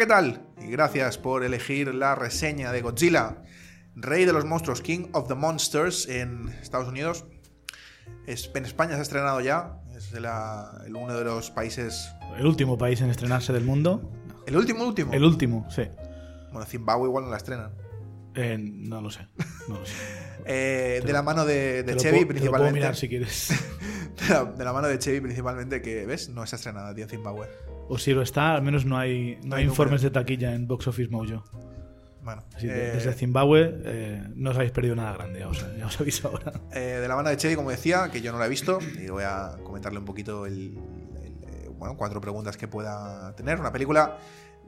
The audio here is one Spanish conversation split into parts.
¿qué tal? Y gracias por elegir la reseña de Godzilla, Rey de los Monstruos, King of the Monsters en Estados Unidos. Es- en España se ha estrenado ya, es la- el uno de los países... El último país en estrenarse del mundo. El último, último. El último, sí. Bueno, Zimbabue igual no la estrenan. Eh, no lo sé. No lo sé. Eh, de la mano de, Chevy puedo- te lo puedo principalmente. mirar si quieres. de, la, de la mano de Chevy principalmente, que ves, no está estrenada, tío, en Zimbabue. O si lo está, al menos no hay, no No hay informes número. de taquilla en Box Office Mojo. Bueno, Así que eh, desde Zimbabue eh, no os habéis perdido nada grande, ya os, ya os aviso ahora. eh, de la mano de Chevy, como decía, que yo no la he visto, y voy a comentarle un poquito el, el, bueno, cuatro preguntas que pueda tener. Una película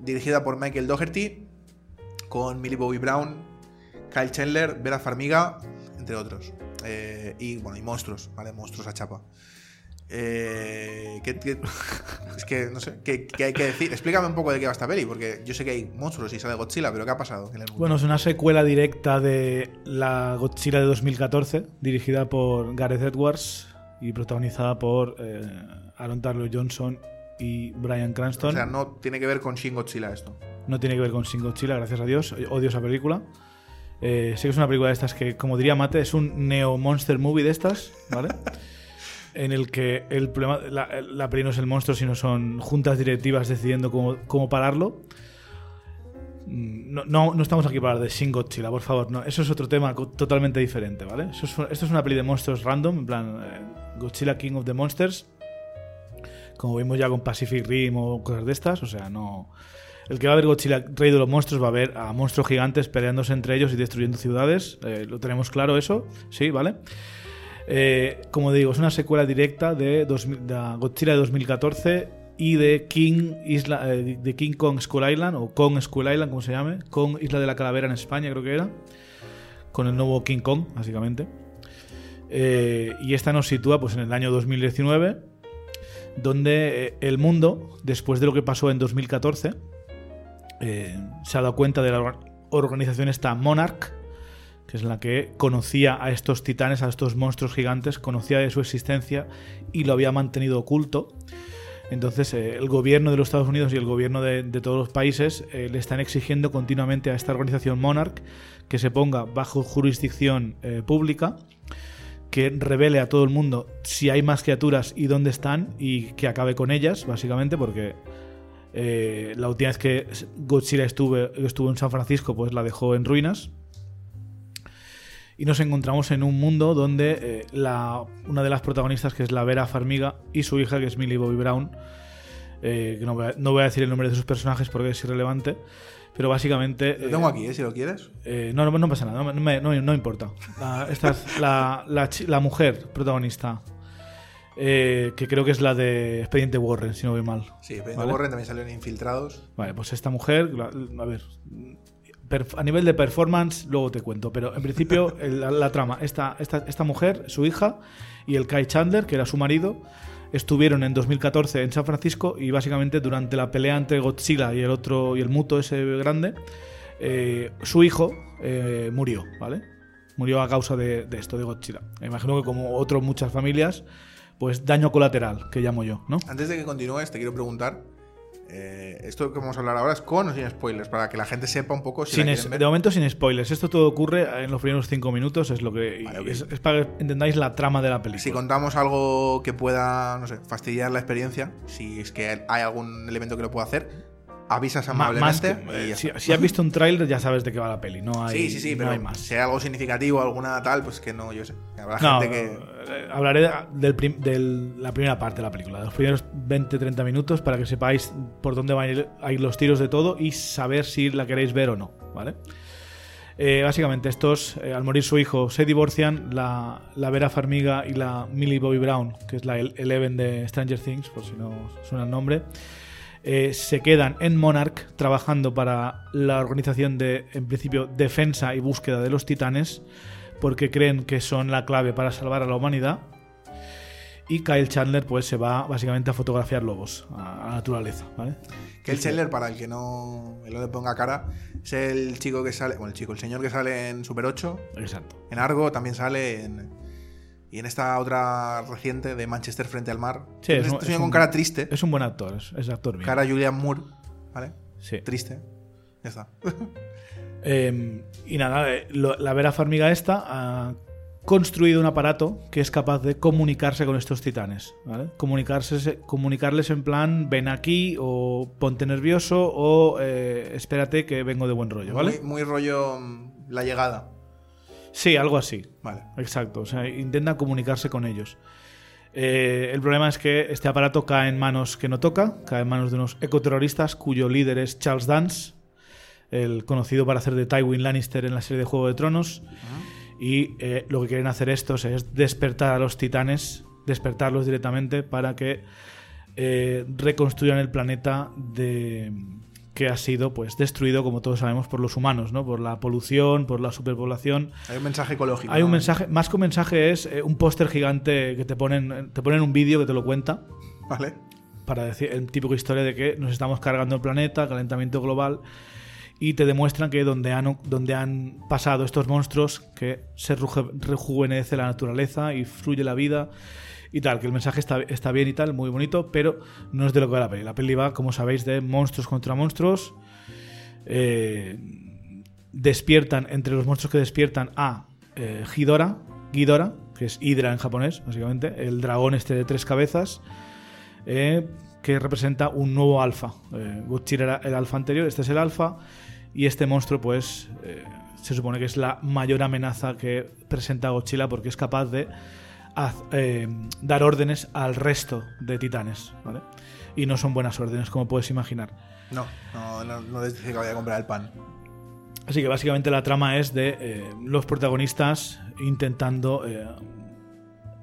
dirigida por Michael Doherty, con Millie Bobby Brown, Kyle Chandler, Vera Farmiga, entre otros. Eh, y bueno, y monstruos, ¿vale? Monstruos a chapa. Eh, ¿qué- qué- es que no sé, ¿qué, qué hay que decir? Explícame un poco de qué va esta peli, porque yo sé que hay monstruos y sale Godzilla, pero ¿qué ha pasado? Bueno, es una secuela directa de la Godzilla de 2014, dirigida por Gareth Edwards y protagonizada por eh, Aaron Taylor Johnson y Brian Cranston. o sea, no tiene que ver con Shin Godzilla esto. No tiene que ver con Shin Godzilla, gracias a Dios. Odio esa película. Eh, sé que es una película de estas que, como diría Mate, es un neo-monster movie de estas, ¿vale? en el que el problema, la, la peli no es el monstruo, sino son juntas directivas decidiendo cómo, cómo pararlo. Mm, No, no, no estamos aquí para hablar de Shin Godzilla, por favor. No, eso es otro tema totalmente diferente, ¿vale? Eso es- esto es una peli de monstruos random, en plan eh, Godzilla King of the Monsters, como vimos ya con Pacific Rim o cosas de estas. O sea, no. El que va a ver Godzilla Rey de los Monstruos va a ver a monstruos gigantes peleándose entre ellos y destruyendo ciudades. Eh, lo tenemos claro eso, sí, ¿vale? Eh, como digo, es una secuela directa de, 2000 de Godzilla de 2014 y de King, Isla, eh, de King Kong Skull Island, o Kong Skull Island, como se llame, Kong Isla de la Calavera en España, creo que era, con el nuevo King Kong, básicamente. Y esta nos sitúa pues, en el año 2019, donde el mundo, después de lo que pasó en 2014, eh, se ha dado cuenta de la or- organización esta Monarch, que es la que conocía a estos titanes, a estos monstruos gigantes, conocía de su existencia y lo había mantenido oculto. Entonces, eh, el gobierno de los Estados Unidos y el gobierno de, todos los países eh, le están exigiendo continuamente a esta organización Monarch que se ponga bajo jurisdicción pública, que revele a todo el mundo si hay más criaturas y dónde están y que acabe con ellas, básicamente, porque eh, la última vez que Godzilla estuve, estuvo en San Francisco, pues la dejó en ruinas. Y nos encontramos en un mundo donde eh, la, una de las protagonistas, que es la Vera Farmiga, y su hija, que es Millie Bobby Brown, eh, que no voy, a, no voy a decir el nombre de sus personajes porque es irrelevante, pero básicamente... Lo tengo aquí, ¿eh? si lo quieres. no, no, no pasa nada, no, me- no, no importa. La, esta es la, la mujer protagonista, eh, que creo que es la de Expediente Warren, si no voy mal. Sí, Pedro ¿Vale? Warren también salió en Infiltrados. Vale, pues esta mujer, a ver, a nivel de performance, luego te cuento, pero en principio la, la trama, esta, esta, esta mujer, su hija y el Kai Chandler, que era su marido, estuvieron en 2014 en San Francisco y básicamente durante la pelea entre Godzilla y el otro y el muto ese grande, eh, su hijo eh, murió, ¿vale? Murió a causa de, de esto, de Godzilla. Me imagino que como otras muchas familias, pues daño colateral, que llamo yo, ¿no? Antes de que continúes, te quiero preguntar. eh, esto que vamos a hablar ahora es con o sin spoilers, para que la gente sepa un poco si Sin la es- quieren ver. de momento sin spoilers. Esto todo ocurre en los primeros cinco minutos. Es lo que Vale, ok. es, es para que entendáis la trama de la película. Si contamos algo que pueda, no sé, fastidiar la experiencia, si es que hay algún elemento que lo pueda hacer, avisas Ma- más que- amablemente. y si, has visto un tráiler ya sabes de qué va la peli. No hay, sí, sí, sí, no pero hay más. si hay algo significativo, alguna tal, pues que no, yo sé. Habrá No, gente que. eh, hablaré de del prim- del- la primera parte de la película, de los primeros 20-30 minutos para que sepáis por dónde van a ir, a ir los tiros de todo y saber si la queréis ver o no, ¿vale? Eh, básicamente, estos, eh, al morir su hijo, se divorcian. La, la Vera Farmiga y la Millie Bobby Brown, que es la El- Eleven de Stranger Things, por si no suena el nombre, eh, se quedan en Monarch trabajando para la organización de, en principio, defensa y búsqueda de los titanes, porque creen que son la clave para salvar a la humanidad. Y Kyle Chandler pues se va básicamente a fotografiar lobos, a, la naturaleza, ¿vale? Que el Chandler, para el que no, no le ponga cara, es el chico que sale. Bueno, el chico, el señor que sale en Super 8, Exacto. en Argo, también sale en. Y en esta otra reciente de Manchester frente al mar. Sí, es un- es con un- cara triste, Es un buen actor, es, es actor bien. cara Julian Moore, ¿vale? Sí. Triste. Ya está. Eh, y nada, eh, lo- la Vera Farmiga esta ha construido un aparato que es capaz de comunicarse con estos titanes. ¿vale? Comunicarse, comunicarles en plan, ven aquí, o ponte nervioso, o eh, espérate que vengo de buen rollo, ¿vale? Muy, muy rollo mm, la llegada. Sí, algo así. Vale. Exacto, o sea, intenta comunicarse con ellos. Eh, el problema es que este aparato cae en manos que no toca, cae en manos de unos ecoterroristas cuyo líder es Charles Dance, el conocido para hacer de Tywin Lannister en la serie de Juego de Tronos. Y eh, lo que quieren hacer estos es despertar a los titanes, despertarlos directamente para que eh, reconstruyan el planeta de que ha sido pues destruido como todos sabemos por los humanos, ¿no? Por la polución, por la superpoblación. Hay un mensaje ecológico. Hay un mensaje, más que un mensaje es eh, un póster gigante que te ponen, te ponen un vídeo que te lo cuenta Vale. para decir el típico historia de que nos estamos cargando el planeta, calentamiento global y te demuestran que donde han, donde han pasado estos monstruos que se rejuvenece la naturaleza y fluye la vida y tal, que el mensaje está, está bien y tal, muy bonito, pero no es de lo que va la peli. La peli va, como sabéis, de monstruos contra monstruos. Eh, despiertan, entre los monstruos que despiertan, a eh, Ghidorah, Ghidorah, que es Hydra en japonés, básicamente, el dragón este de tres cabezas, eh, que representa un nuevo alfa. Eh, Godzilla era el alfa anterior, este es el alfa, y este monstruo, pues, eh, se supone que es la mayor amenaza que presenta Godzilla porque es capaz de haz- eh, dar órdenes al resto de titanes, ¿vale? Y no son buenas órdenes, como puedes imaginar. No, no, no, no les que vaya a comprar el pan. Así que básicamente la trama es de eh, los protagonistas intentando eh,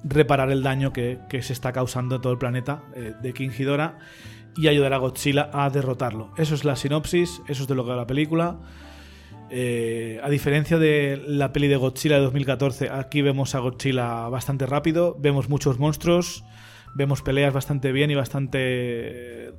reparar el daño que, que se está causando en todo el planeta de King Ghidorah y ayudar a Godzilla a derrotarlo. Eso es la sinopsis, eso es de lo que va la película. Eh, a diferencia de la peli de Godzilla de 2014, aquí vemos a Godzilla bastante rápido, vemos muchos monstruos, vemos peleas bastante bien y bastante eh,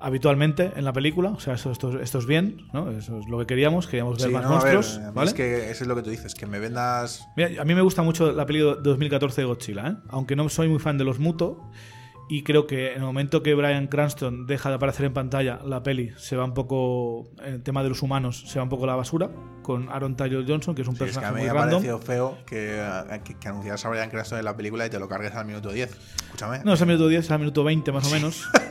habitualmente en la película. O sea, esto, esto es bien, ¿no? Eso es lo que queríamos, queríamos ver Sí, más no, a ver, monstruos. ¿vale? Es que eso es lo que tú dices, que me vendas. Mira, a mí me gusta mucho la peli de 2014 de Godzilla, ¿eh? aunque no soy muy fan de los Muto. Y creo que en el momento que Brian Cranston deja de aparecer en pantalla, la peli se va un poco. En el tema de los humanos, se va un poco a la basura. Con Aaron Taylor Johnson, que es un Sí, es que a personaje mí muy me random. parecido feo que, que, que anunciaras a Brian Cranston en la película y te lo cargues al minuto 10. Escúchame. No es al minuto 10, es al minuto 20 más o menos.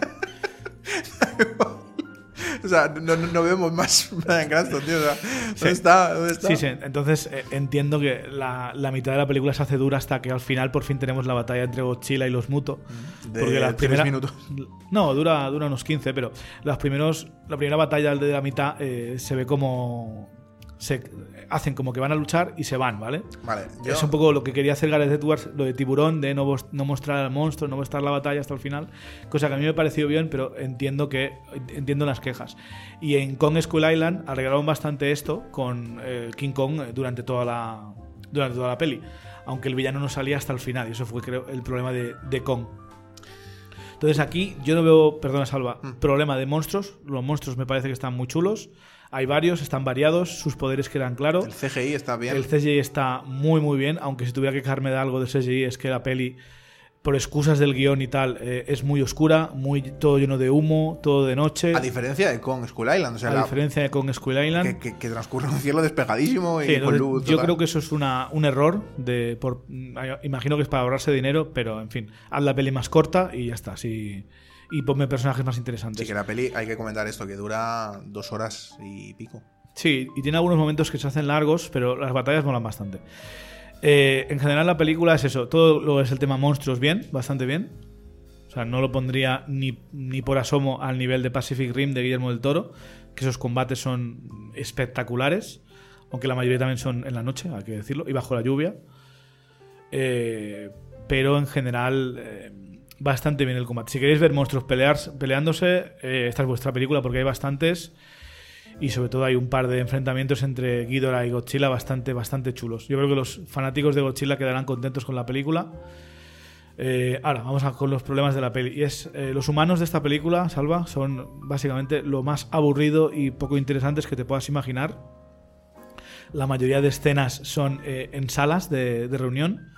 O sea, no, vemos más Brian Cranston, tío. O sea, ¿dónde está? ¿Dónde está? Sí, sí. Entonces eh, entiendo que la, la mitad de la película se hace dura hasta que al final por fin tenemos la batalla entre Godzilla y los Muto. De porque la tres primera, minutos. No, dura, dura unos 15, pero los primeros, la primera batalla de la mitad eh, se ve como. Se hacen como que van a luchar y se van, ¿vale? Vale, yo. Es un poco lo que quería hacer Gareth Edwards, lo de tiburón, de no, no mostrar al monstruo, no mostrar la batalla hasta el final. Cosa que a mí me ha parecido bien, pero entiendo que entiendo las quejas. Y en Kong Skull Island arreglaron bastante esto con eh, King Kong durante toda la durante toda la peli. Aunque el villano no salía hasta el final, y eso fue creo el problema de, de Kong. Entonces aquí yo no veo, perdona Salva, problema de monstruos. Los monstruos me parece que están muy chulos. Hay varios, están variados, sus poderes quedan claros. El CGI está bien. El CGI está muy muy bien, aunque si tuviera que quejarme de algo del CGI es que la peli, por excusas del guion y tal, eh, es muy oscura, muy todo lleno de humo, todo de noche. A diferencia de Kong Skull Island. O sea, a la- diferencia de Kong Skull Island. que, que- que transcurre un cielo despegadísimo y Sí, con luz. yo total. creo que eso es una, un error. De, por, imagino que es para ahorrarse dinero, pero en fin, haz la peli más corta y ya está. Sí, y ponme personajes más interesantes. Sí, que la peli, hay que comentar esto, que dura dos horas y pico. Sí, y tiene algunos momentos que se hacen largos, pero las batallas molan bastante. Eh, en general la película es eso, todo lo es el tema monstruos bien, bastante bien. O sea, no lo pondría ni, ni por asomo al nivel de Pacific Rim de Guillermo del Toro, que esos combates son espectaculares, aunque la mayoría también son en la noche, hay que decirlo, y bajo la lluvia. Eh, pero en general eh, bastante bien el combate. Si queréis ver monstruos pelear, peleándose, eh, esta es vuestra película porque hay bastantes y sobre todo hay un par de enfrentamientos entre Ghidorah y Godzilla bastante, bastante chulos. Yo creo que los fanáticos de Godzilla quedarán contentos con la película. Eh, ahora, vamos a con los problemas de la peli. Y es, eh, los humanos de esta película, Salva, son básicamente lo más aburrido y poco interesantes que te puedas imaginar. La mayoría de escenas son en salas de reunión,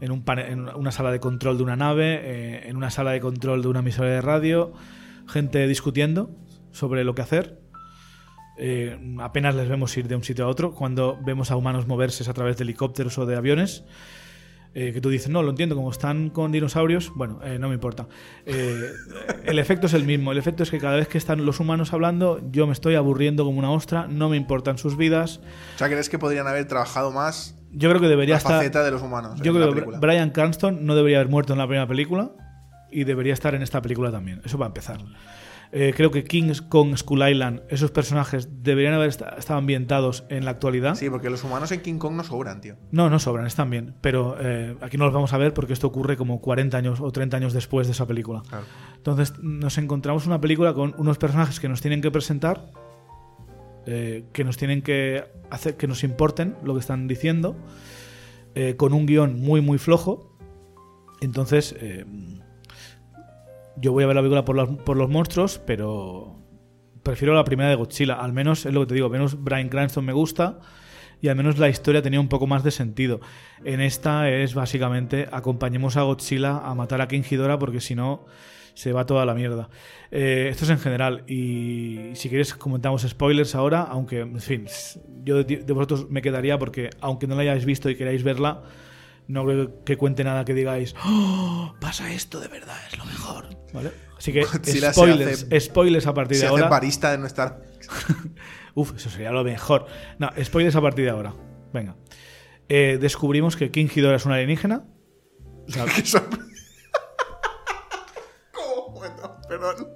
en, un en una sala de control de una nave, eh, en una sala de control de una emisora de radio, gente discutiendo sobre lo que hacer. Eh, apenas les vemos ir de un sitio a otro. Cuando vemos a humanos moverse a través de helicópteros o de aviones, eh, que tú dices, no, lo entiendo, como están con dinosaurios, bueno, eh, no me importa. Eh, el efecto es el mismo. El efecto es que cada vez que están los humanos hablando, yo me estoy aburriendo como una ostra, no me importan sus vidas. O sea, ¿crees que podrían haber trabajado más Yo creo que debería la estar. faceta de los humanos Yo creo que? Brian Cranston no debería haber muerto en la primera película y debería estar en esta película también. Eso va a empezar. Eh, creo que King Kong, Skull Island, esos personajes deberían haber esta- estado ambientados en la actualidad. Sí, porque los humanos en King Kong no sobran, tío. No, no sobran, están bien. Pero eh, aquí no los vamos a ver porque esto ocurre como 40 años o 30 años después de esa película. Claro. Entonces nos encontramos una película con unos personajes que nos tienen que presentar, eh, que nos tienen que hacer que nos importen lo que están diciendo, eh, con un guion muy muy flojo. Entonces eh, yo voy a ver la película por los, por los monstruos, pero prefiero la primera de Godzilla. Al menos es lo que te digo, menos Brian Cranston me gusta y al menos la historia tenía un poco más de sentido. En esta es básicamente acompañemos a Godzilla a matar a King porque si no se va toda la mierda. Eh, esto es en general y si quieres comentamos spoilers ahora, aunque en fin, yo de, de vosotros me quedaría porque aunque no la hayáis visto y queráis verla, no creo que cuente nada que digáis, "Oh, pasa esto de verdad, es lo mejor. ¿Vale? Así que se spoilers, hace- spoilers a partir de ahora. barista de no estar. Uf, eso sería lo mejor. No, spoilers a partir de ahora. Venga. Eh, descubrimos que King Ghidorah es un alienígena. O sea, Qué sorpre- ¿Cómo? Bueno, perdón.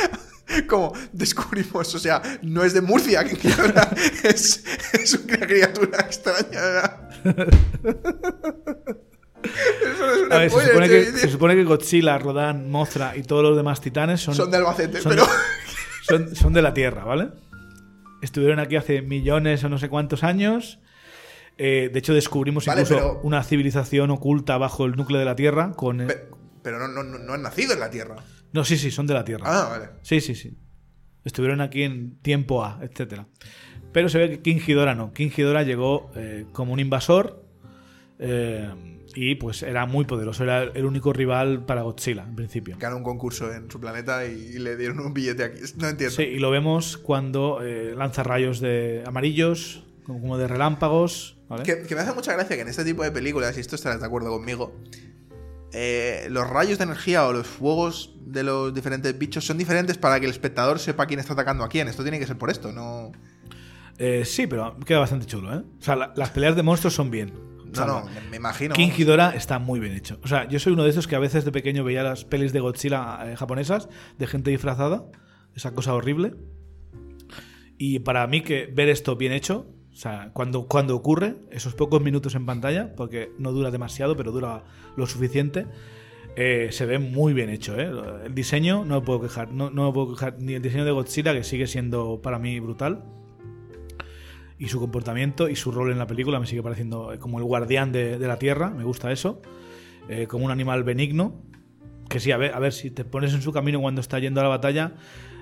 Como descubrimos, o sea, no es de Murcia, es, es una criatura extraña. se supone, que, tío. se supone que Godzilla, Rodan, Mothra y todos los demás titanes son, Son de Albacete, son- pero. son, son de la Tierra, ¿vale? Estuvieron aquí hace millones o no sé cuántos años. Eh, de hecho, descubrimos Vale, incluso pero- una civilización oculta bajo el núcleo de la Tierra. Con, Pero no, no, no, han nacido en la Tierra. No, sí, sí, son de la Tierra. Ah, vale. Sí, sí, sí. Estuvieron aquí en tiempo A, etcétera. Pero se ve que King Ghidorah no. King Ghidorah llegó eh, como un invasor eh, y pues era muy poderoso. Era el único rival para Godzilla, en principio. Ganó un concurso en su planeta y, y le dieron un billete aquí. No entiendo. Sí, y lo vemos cuando eh, lanza rayos de amarillos, como como de relámpagos. ¿vale? Que, que me hace mucha gracia que en este tipo de películas, y esto estarás de acuerdo conmigo, eh, los rayos de energía o los fuegos de los diferentes bichos son diferentes para que el espectador sepa quién está atacando a quién. Esto tiene que ser por esto, no. Eh, sí, pero queda bastante chulo, ¿eh? O sea, la- las peleas de monstruos son bien. O No, sea, no, me, me imagino. King. Ghidorah está muy bien hecho. O sea, yo soy uno de esos que a veces de pequeño veía las pelis de Godzilla eh, japonesas, de gente disfrazada, esa cosa horrible. Y para mí que ver esto bien hecho, o sea, cuando, cuando ocurre, esos pocos minutos en pantalla, porque no dura demasiado, pero dura lo suficiente, eh, se ve muy bien hecho. ¿eh? El diseño, no me puedo quejar. No, no me puedo quejar ni el diseño de Godzilla, que sigue siendo para mí brutal. Y su comportamiento y su rol en la película me sigue pareciendo eh, como el guardián de, la Tierra, me gusta eso. Eh, como un animal benigno. Que sí, a ver, a ver, si te pones en su camino cuando está yendo a la batalla,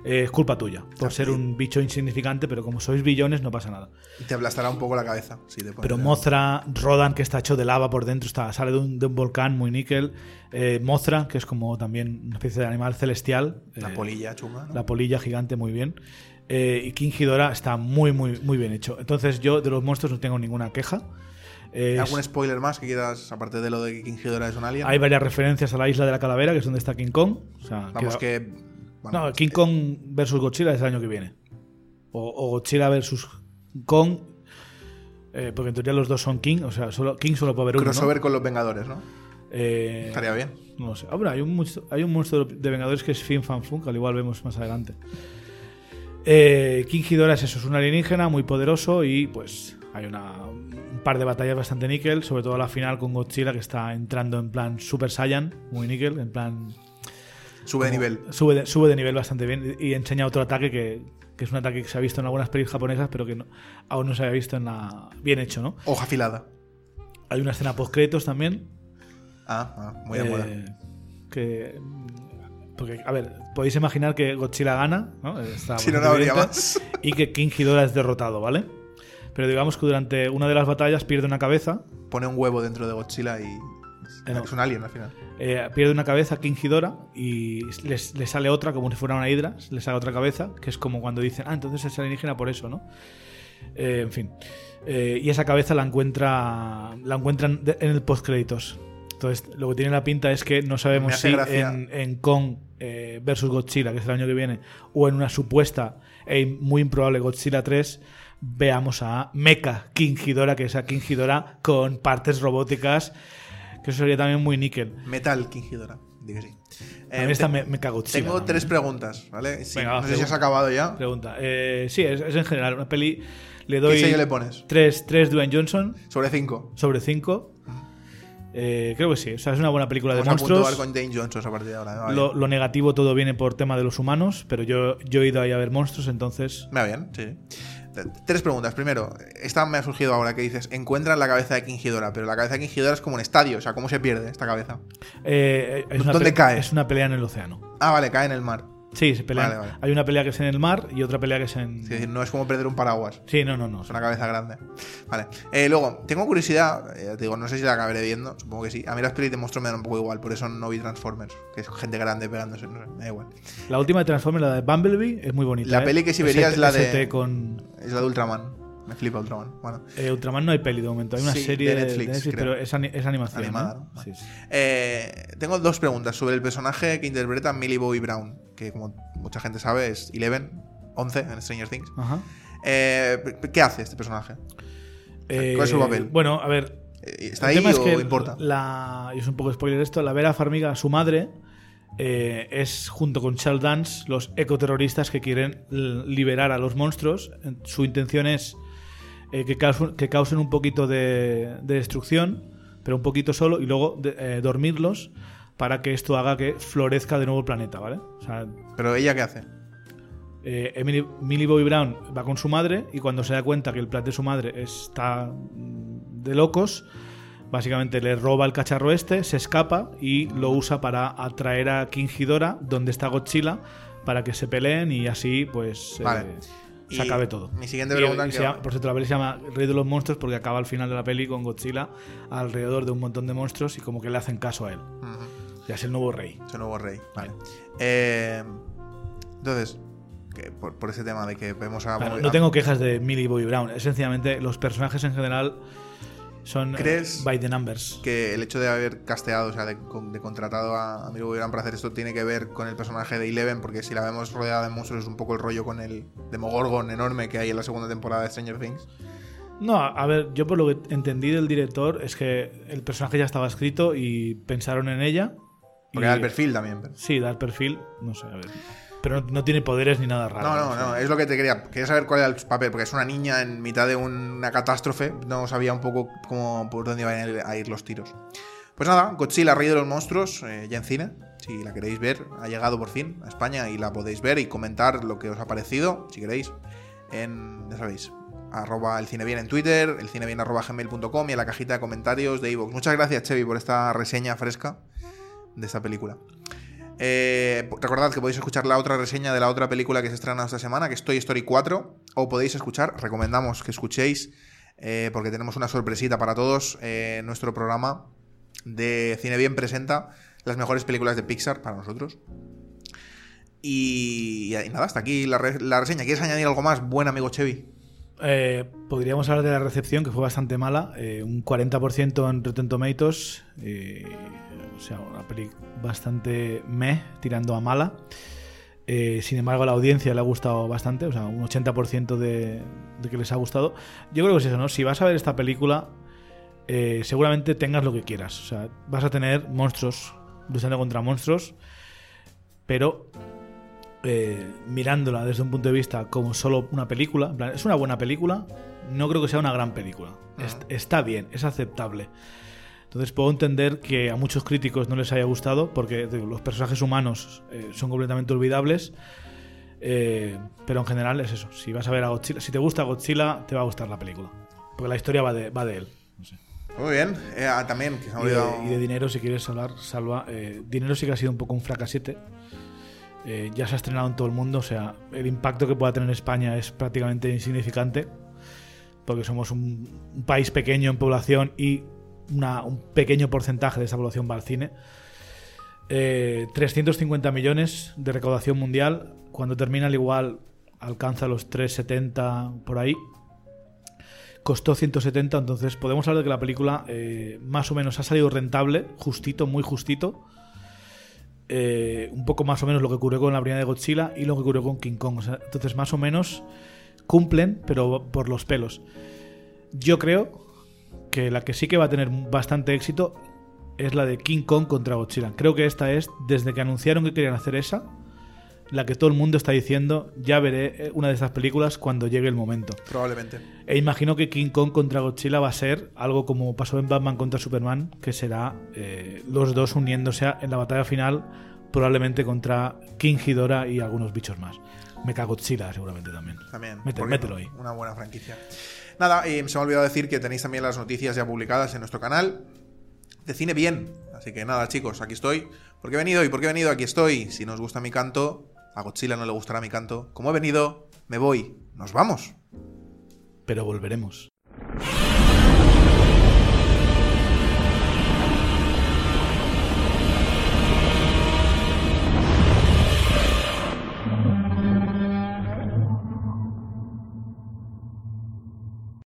eh, es culpa tuya. Por ser un bicho insignificante, pero como sois billones, no pasa nada. Te aplastará un poco la cabeza. si te Pero Mothra, Rodan, que está hecho de lava por dentro, está, sale de un, de un volcán muy níquel. Eh, Mothra, que es como también una especie de animal celestial. La eh, polilla chunga, ¿no? la polilla gigante, muy bien. Eh, y King Ghidorah está muy, muy, muy bien hecho. Entonces, yo de los monstruos no tengo ninguna queja. Eh, ¿Algún spoiler más que quieras, aparte de lo de que King Ghidorah es un alien? hay varias referencias a la isla de la calavera, que es donde está King Kong. O sea, Vamos queda- que. Bueno, no, King Kong versus Godzilla es el año que viene. O, o Godzilla versus Kong. eh, porque en teoría los dos son King. O sea, solo, King solo puede haber uno. ¿no? crossover con los Vengadores, ¿no? Eh, Estaría bien. No lo sé. Hombre, hay un, monstruo, hay un monstruo de Vengadores que es Fin Fan Fun, que al igual vemos más adelante. Eh, King Ghidorah es eso, es un alienígena muy poderoso y pues hay una, un par de batallas bastante níquel, sobre todo la final con Godzilla que está entrando en plan Super Saiyan, muy níquel, en plan... Sube de nivel. Sube de, sube de nivel bastante bien y enseña otro ataque que, que es un ataque que se ha visto en algunas pelis japonesas pero que no- aún no se había visto en la... bien hecho, ¿no? Hoja afilada. Hay una escena post también Ah, ah, muy de moda. eh, que porque a ver podéis imaginar que Godzilla gana ¿no? Está Si no, no habría más. y que King Ghidorah es derrotado vale pero digamos que durante una de las batallas pierde una cabeza Pone un huevo dentro de Godzilla y, no. es un alien al final. Eh, pierde una cabeza King Ghidorah y les- le sale otra como si fuera una hidra, le sale otra cabeza, que es como cuando dicen, ah, entonces es alienígena por eso, ¿no? Eh, en fin. Eh, y esa cabeza la encuentra la encuentran en el postcréditos. Entonces, lo que tiene la pinta es que no sabemos si en, en Kong eh, versus Godzilla, que es el año que viene, o en una supuesta e muy improbable Godzilla 3, veamos a Mecha King Ghidorah, que es a King Ghidorah con partes robóticas, que eso sería también muy níquel. Metal King Ghidorah. Digo sí. Eh, esta te- me, me cago Godzilla Tengo tres preguntas, ¿vale? Sí, Venga, no sé si has acabado ya. Pregunta. Eh, sí, es, es en general una peli. Le ¿Qué doy le pones? 3, 3 Dwayne Johnson Sobre cinco. sobre 5. Eh, creo que sí. O sea, es una buena película de Vamos a monstruos. con Dane Johnson a partir de ahora. Lo, bien. lo negativo todo viene por tema de los humanos, pero yo, yo he ido ahí a ver monstruos, entonces. Me va bien, sí. Tres preguntas. Primero, esta me ha surgido ahora que dices, encuentran la cabeza de King Ghidorah, pero la cabeza de King Ghidorah es como un estadio, o sea, ¿cómo se pierde esta cabeza? eh, es una ¿Dónde cae? Es una pelea en el océano. Ah, vale, cae en el mar. Sí, se pelean. Vale, vale. Hay una pelea que es en el mar y otra pelea que es en. Es decir, no es como perder un paraguas. Sí, no, no, no. Es una cabeza grande. Vale. Eh, luego, tengo curiosidad. eh, te digo, no sé si la acabaré viendo. Supongo que sí. A mí las pelis de monstruos me dan un poco igual. Por eso no vi Transformers. Que es gente grande pegándose. No sé, me da igual. La última de Transformers, la de Bumblebee, es muy bonita. La ¿eh? peli que sí vería es la de- con. Es la de Ultraman. Me flipa Ultraman. Bueno. Eh, Ultraman no hay peli de momento, hay una Sí, serie de de Netflix, creo. pero es, ani- es animación. Animada, ¿no? ¿no? Sí, sí. Eh, tengo dos preguntas sobre el personaje que interpreta Millie Bobby Brown. Que como mucha gente sabe es Eleven, 11 en Stranger Things. Ajá. Eh, ¿Qué hace este personaje? ¿Cuál es su papel? Bueno, a ver. ¿Está el ahí tema es o que importa? La, y es un poco spoiler esto. La Vera Farmiga, su madre, eh, es junto con Charles Dance los ecoterroristas que quieren liberar a los monstruos. Su intención es eh, que, causen, que causen un poquito de, de destrucción, pero un poquito solo, y luego de- eh, dormirlos para que esto haga que florezca de nuevo el planeta, ¿vale? O sea, Pero ella qué hace? eh, Emily, Millie Bobby Brown va con su madre y cuando se da cuenta que el plan de su madre está mm, de locos, básicamente le roba el cacharro este, se escapa y lo usa para atraer a King Ghidorah, donde está Godzilla, para que se peleen y así pues eh, Vale. Se acabe todo. mi siguiente pregunta y que llama- por cierto, la peli se llama Rey de los Monstruos porque acaba al final de la peli con Godzilla alrededor de un montón de monstruos y como que le hacen caso a él. Ya es el nuevo rey. Es el nuevo rey. Vale. Eh, entonces, que por, por ese tema de que vemos a. Claro, no tengo quejas de Millie Bobby Brown. Es sencillamente los personajes en general son eh, ¿Crees by the numbers. que el hecho de haber casteado, o sea, de, de contratado a Amigo Brown para hacer esto tiene que ver con el personaje de Eleven, porque si la vemos rodeada de monstruos es un poco el rollo con el Demogorgon enorme que hay en la segunda temporada de Stranger Things. No, a a ver, yo por lo que entendí del director es que el personaje ya estaba escrito y pensaron en ella. Porque y- da el perfil también. pero- Sí, da el perfil, no sé, a ver. Pero no, tiene poderes ni nada raro. No, no, no, es lo que te quería. Quería saber cuál era el papel, porque es una niña en mitad de una catástrofe. No sabía un poco cómo, por dónde iban a ir- a ir los tiros. Pues nada, Godzilla, Rey de los Monstruos, eh, ya en cine. Si la queréis ver, ha llegado por fin a España y la podéis ver y comentar lo que os ha parecido, si queréis, en, ya sabéis, arroba el cine bien en Twitter, el cine bien arroba gmail.com y en la cajita de comentarios de iVoox. Muchas gracias, Chevy, por esta reseña fresca de esta película. Eh, recordad que podéis escuchar la otra reseña de la otra película que se estrena esta semana, que es Toy Story 4, o podéis escuchar, recomendamos que escuchéis, eh, porque tenemos una sorpresita para todos, eh, nuestro programa de Cine Bien presenta las mejores películas de Pixar para nosotros. Y, nada, hasta aquí la, la reseña. ¿Quieres añadir algo más, buen amigo Chevy? Eh, podríamos hablar de la recepción, que fue bastante mala. eh, un 40% en Rotten Tomatoes. eh, o sea, una peli bastante meh, tirando a mala. Eh, sin embargo, a la audiencia le ha gustado bastante. O sea, un 80% de, que les ha gustado. Yo creo que es eso, ¿no? Si vas a ver esta película, seguramente tengas lo que quieras. O sea, vas a tener monstruos luchando contra monstruos. Pero eh, mirándola desde un punto de vista como solo una película, en plan, es una buena película, no creo que sea una gran película. Ujú. está bien, es aceptable. Entonces puedo entender que a muchos críticos no les haya gustado porque digo, los personajes humanos eh, son completamente olvidables. eh, pero en general es eso. Si vas a ver a Godzilla, si te gusta Godzilla, te va a gustar la película. Porque la historia va de, va de él. No sé. Muy bien. Eh, ah, también, que se Y de, y de dinero, si quieres hablar, salva. eh, dinero sí que ha sido un poco un fracasete. Eh, ya se ha estrenado en todo el mundo, o sea, el impacto que pueda tener en España es prácticamente insignificante, porque somos un, país pequeño en población y un pequeño porcentaje de esa población va al cine. Eh, 350 millones de recaudación mundial. Cuando termina, al igual alcanza los 370 por ahí. Costó 170, entonces podemos hablar de que la película eh, más o menos ha salido rentable, justito, muy justito. Eh, un poco más o menos lo que ocurrió con la primera de Godzilla y lo que ocurrió con King Kong. Entonces, más o menos cumplen, pero por los pelos. Yo creo que la que sí que va a tener bastante éxito es la de King Kong contra Godzilla. Creo que esta es, desde que anunciaron que querían hacer esa, la que todo el mundo está diciendo, ya veré eh, una de esas películas cuando llegue el momento. Probablemente. E imagino que King Kong contra Godzilla va a ser algo como pasó en Batman contra Superman, que será eh, los dos uniéndose en la batalla final, probablemente contra King Ghidorah y algunos bichos más. Mecha Godzilla seguramente también. También. Mete- ¿por qué mételo no? ahí. Una buena franquicia. Nada, y se me ha olvidado decir que tenéis también las noticias ya publicadas en nuestro canal de Cine Bien. Así que nada, chicos, aquí estoy. ¿Por qué he venido? ¿Y por qué he venido? Aquí estoy. Si nos gusta mi canto, a Godzilla no le gustará mi canto. Como he venido, me voy. Nos vamos. Pero volveremos.